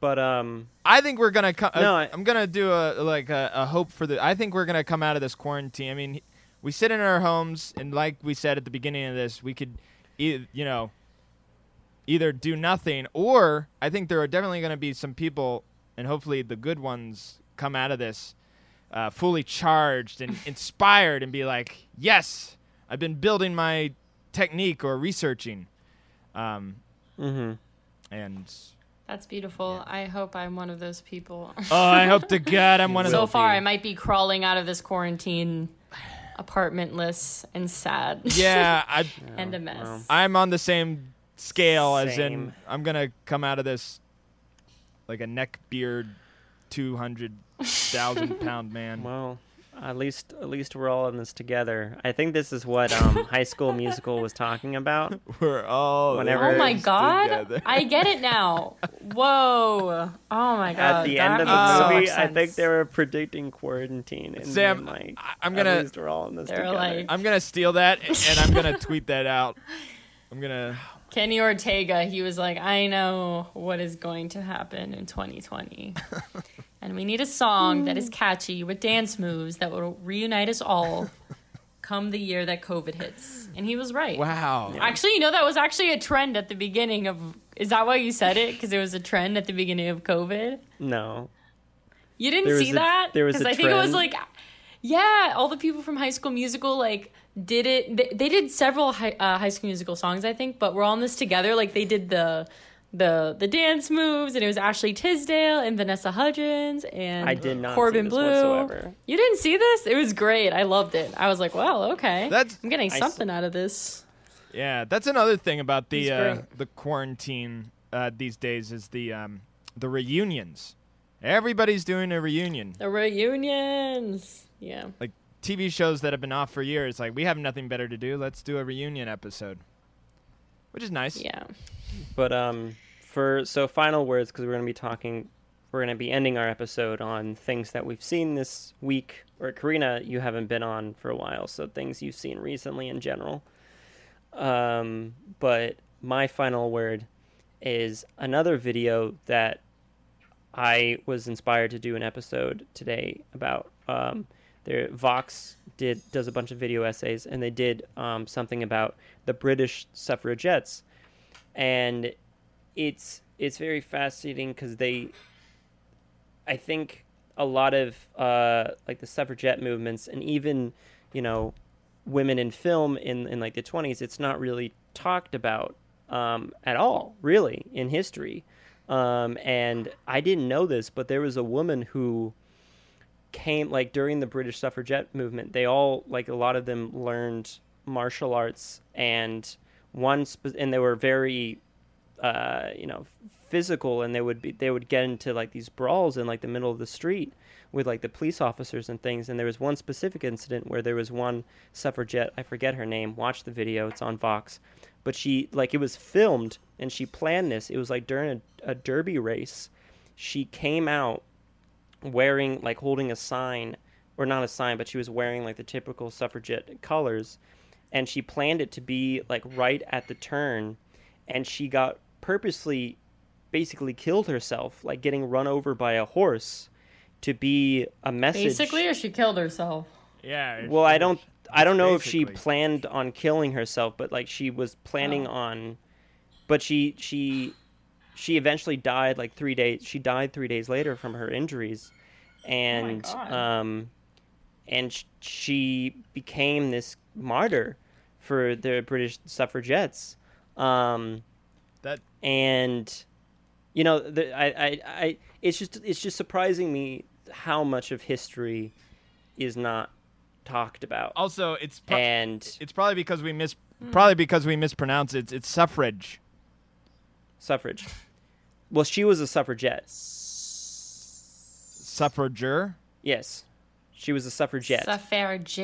But um, I think we're gonna come. No, uh, I- I'm gonna do a like a, a hope for the. I think we're gonna come out of this quarantine. I mean, we sit in our homes, and like we said at the beginning of this, we could, e- you know, either do nothing, or I think there are definitely gonna be some people, and hopefully the good ones come out of this uh, fully charged and inspired, and be like, yes, I've been building my technique or researching, um, hmm and That's beautiful. I hope I'm one of those people. oh, I hope to God I'm one of so those. far, I might be crawling out of this quarantine apartmentless and sad. Yeah, I and a mess. well. I'm on the same scale as in I'm gonna come out of this like a neck beard, two hundred thousand pound man. Well, at least at least we're all in this together. I think this is what um, High School Musical was talking about. We're all Whenever- Oh my god! together. I get it now. Whoa! Oh my god! At the end of the that so movie, I think they were predicting quarantine. And Sam, being like, I- I'm gonna least we're all in this They're together. like- I'm gonna steal that and I'm gonna tweet that out. I'm gonna Kenny Ortega. He was like, "I know what is going to happen in 2020, and we need a song that is hmm. catchy with dance moves that will reunite us all." Come the year that COVID hits, and he was right. wow. Actually, you know that was actually a trend at the beginning of. Is that why you said it? Because it was a trend at the beginning of COVID. No. You didn't There see a- that? there was Because a I think it was like, yeah, all the people from High School Musical like did it. They, they did several high, uh, High School Musical songs, I think, but we're all in this together. Like they did the the the dance moves, and it was Ashley Tisdale and Vanessa Hudgens and I did not see Corbin this Bleu. whatsoever. You didn't see this? It was great. I loved it. I was like, well, okay, That's I'm getting I s- something out of this. yeah. That's another thing about the uh, the quarantine uh, these days is the um, the reunions. Everybody's doing a reunion. The reunions. Yeah. like TV shows that have been off for years. Like we have nothing better to do. Let's do a reunion episode, which is nice. Yeah. But um, for so final words because we're going to be talking, we're going to be ending our episode on things that we've seen this week. Or Karina, you haven't been on for a while, so things you've seen recently in general. Um, but my final word is another video that I was inspired to do an episode today about. Um, there, Vox did does a bunch of video essays, and they did um, something about the British suffragettes, and it's it's very fascinating because they, I think a lot of uh, like the suffragette movements, and even you know, women in film in in like the twenties, it's not really talked about um, at all, really, in history. Um, and I didn't know this, but there was a woman who came like during the British suffragette movement. They all like a lot of them learned martial arts, and one and they were very, uh, you know, physical, and they would be they would get into like these brawls in like the middle of the street with like the police officers and things. And there was one specific incident where there was one suffragette, I forget her name. Watch the video; it's on Vox. But she like it was filmed, and she planned this. It was like during a, a derby race, she came out wearing like holding a sign or not a sign but she was wearing like the typical suffragette colors and she planned it to be like right at the turn and she got purposely basically killed herself like getting run over by a horse to be a message Basically, or she killed herself. Yeah. well i don't i don't know if she planned on killing herself but like she was planning Oh. on but she she she eventually died like three days she died three days later from her injuries and God. um and sh- she became this martyr for the british suffragettes um That and you know the, I, I i it's just it's just surprising me how much of history is not talked about also it's pro- and it's probably because we mis probably because we mispronounce it. It's, it's suffrage. suffrage well she was a suffragette Suffrager. yes she was a suffragette Suffrage.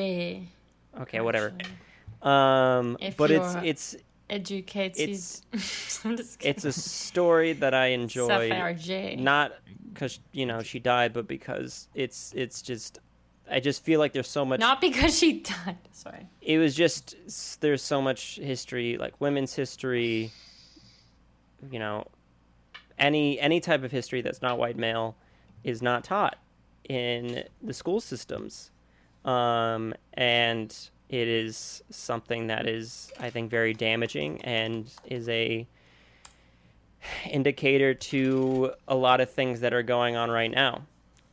okay whatever um If but it's you're- it's Educates It's- you. I'm just kidding. it's a story that i enjoy Suffrage. not because you know she died but because it's it's just i just feel like there's so much Not because she died. Sorry. it was just there's so much history like women's history you know any any type of history that's not white male is not taught in the school systems um, and it is something that is i think very damaging and is a indicator to a lot of things that are going on right now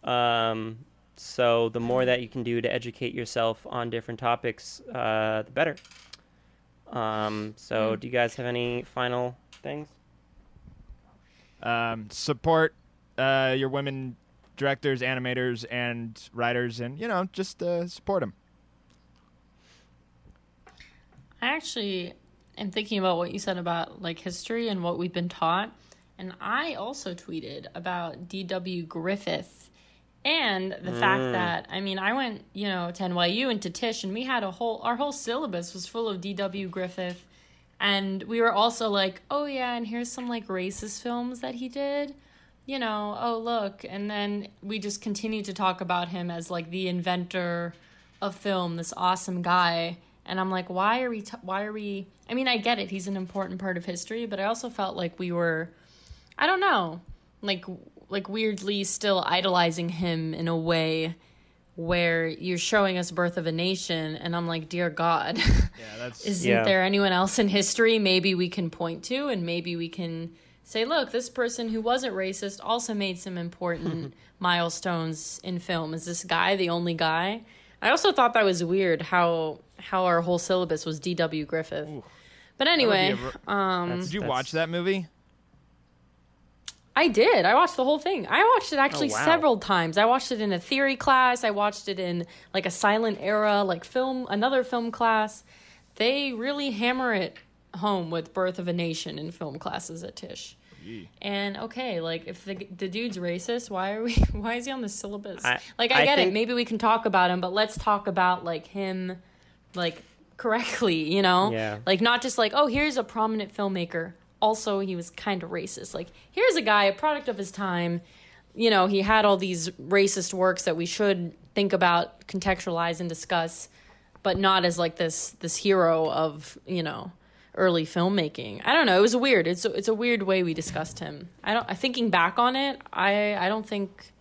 um, so the more that you can do to educate yourself on different topics, uh, the better. Um, so, do you guys have any final things? Um, support uh, your women directors, animators, and writers, and you know just uh, support them. I actually am thinking about what you said about like history and what we've been taught. And I also tweeted about D.W. Griffith and the fact that I mean I went, you know, to NYU and to Tisch and we had a whole our whole syllabus was full of D.W. Griffith and we were also like, "Oh yeah, and here's some like racist films that he did." You know, oh look, and then we just continued to talk about him as like the inventor of film, this awesome guy. And I'm like, why are we? T- why are we? I mean, I get it; he's an important part of history, but I also felt like we were, I don't know, like like weirdly still idolizing him in a way where you're showing us birth of a nation, and I'm like, dear God, Yeah, that's isn't Yeah. there anyone else in history maybe we can point to, and maybe we can say, look, this person who wasn't racist also made some important milestones in film. Is this guy the only guy? I also thought that was weird how how our whole syllabus was D.W. Griffith. But anyway, a um, Did you watch that movie? I did. I watched the whole thing. I watched it actually Oh, wow. several times. I watched it in a theory class. I watched it in like a silent era, like film, another film class. They really hammer it home with Birth of a Nation in film classes at Tisch. And okay, like if the the dude's racist, why are we? Why is he on the syllabus? I- like I, I get think- it. Maybe we can talk about him, but let's talk about like him, like correctly. You know, Yeah. like not just like oh here's a prominent filmmaker. Also, he was kind of racist. Like here's a guy, a product of his time. You know, he had all these racist works that we should think about, contextualize, and discuss, but not as like this this hero of you know early filmmaking. I don't know. It was weird. It's a, it's a weird way we discussed him. I don't. Thinking back on it, I I don't think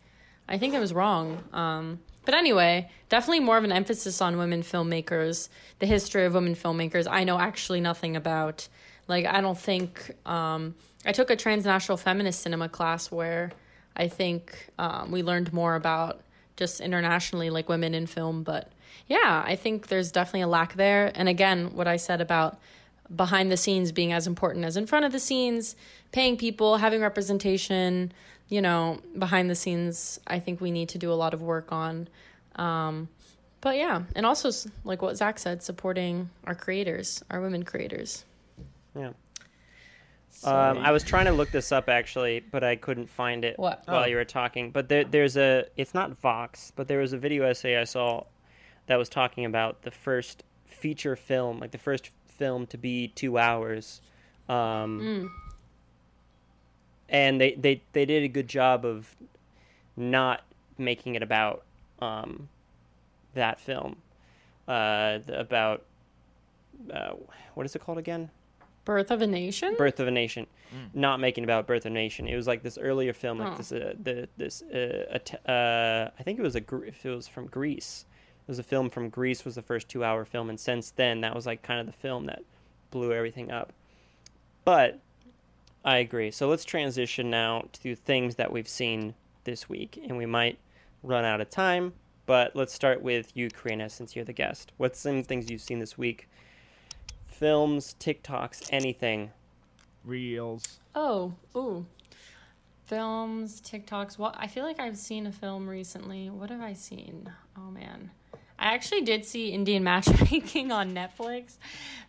I think I was wrong. Um, but anyway, definitely more of an emphasis on women filmmakers, the history of women filmmakers. I know actually nothing about. Like I don't think um, I took a transnational feminist cinema class where I think um, we learned more about just internationally like women in film. But yeah, I think there's definitely a lack there. And again, what I said about behind the scenes being as important as in front of the scenes, paying people, having representation, you know, behind the scenes, I think we need to do a lot of work on. Um, but yeah, and also like what Zach said, supporting our creators, our women creators. Yeah. Um, I was trying to look this up actually, but I couldn't find it What? while Oh. you were talking. But there, there's a. It's not Vox, but there was a video essay I saw that was talking about the first feature film, like the first film to be two hours. Um, and they, they they did a good job of not making it about um, that film uh, the- about uh, what is it called again Birth of a Nation. birth of a nation. Not making about birth of a nation. It was like this earlier film like Oh. this uh, the this uh, att- uh, i think it was a Gr- if it was from greece. It was a film from greece was the first two hour film and since then that was like kind of the film that blew everything up. But i agree. So let's transition now to things that we've seen this week and we might run out of time but let's start with you karina since you're the guest. What's some things you've seen this week films tiktoks anything Reels. Oh, ooh. Films, TikToks. What I feel like I've seen a film recently. What have I seen? Oh man. I actually did see Indian matchmaking on Netflix.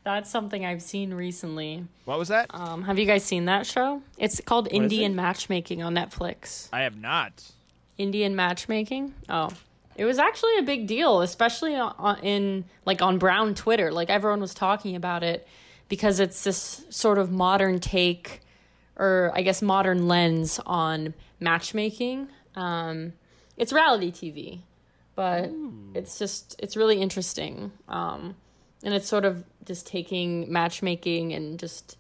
That's something I've seen recently. What was that? Um, have you guys seen that show? It's called is Indian it? Matchmaking on Netflix. I have not. Indian matchmaking. Oh, it was actually a big deal, especially on, in like on Brown Twitter. Like everyone was talking about it because it's this sort of modern take, or I guess modern lens on matchmaking. Um, it's reality TV, but it's just it's really interesting, um, and it's sort of just taking matchmaking and just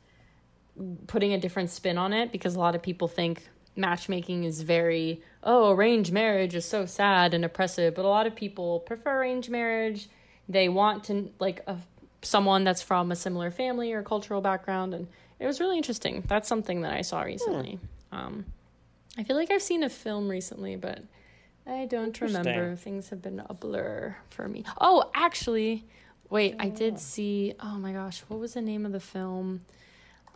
putting a different spin on it because a lot of people think matchmaking is very oh arranged marriage is so sad and oppressive but a lot of people prefer arranged marriage. They want to like a, someone that's from a similar family or cultural background and it was really interesting. That's something that i saw recently. Um, i feel like i've seen a film recently but i don't remember. Things have been a blur for me. Oh actually wait i did see oh my gosh what was the name of the film?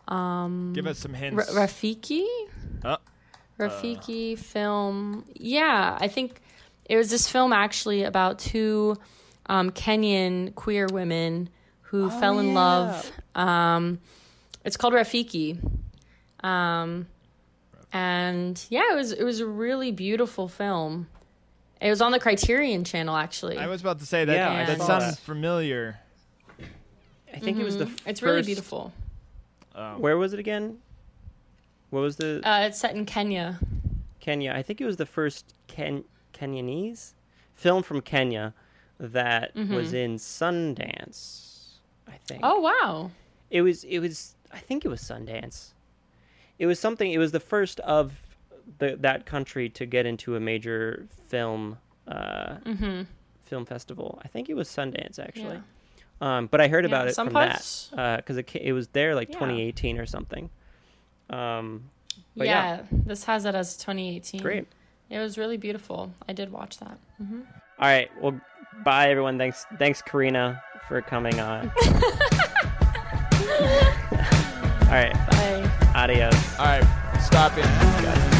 Um Give us some hints. Rafiki? Uh, Rafiki film. Yeah, I think it was this film actually about two um, Kenyan queer women who Oh, fell in yeah. love. Um, it's called Rafiki. Um, and yeah, it was it was a really beautiful film. It was on the Criterion Channel actually. I was about to say that. Yeah, I that sounds that. familiar. I think it was the. Mm-hmm. it's really beautiful. Um, Where was it again? What was the Uh, it's set in Kenya. Kenya? I think it was the first Ken Kenyanese film from Kenya that was in Sundance. I think. Mm-hmm. Oh wow! It was. It was. I think it was Sundance. It was something. It was the first of the that country to get into a major film. Uh, Mm-hmm. Film festival. I think it was Sundance actually. Um, but I heard Yeah, about it from parts- that because it, it was there like Yeah. 2018 or something. Um, But yeah. yeah, this has it as 2018. great. It was really beautiful. I did watch that. All right. Well, bye everyone. Thanks, thanks Karina for coming on. All right. Bye. Adios. all right, stop it.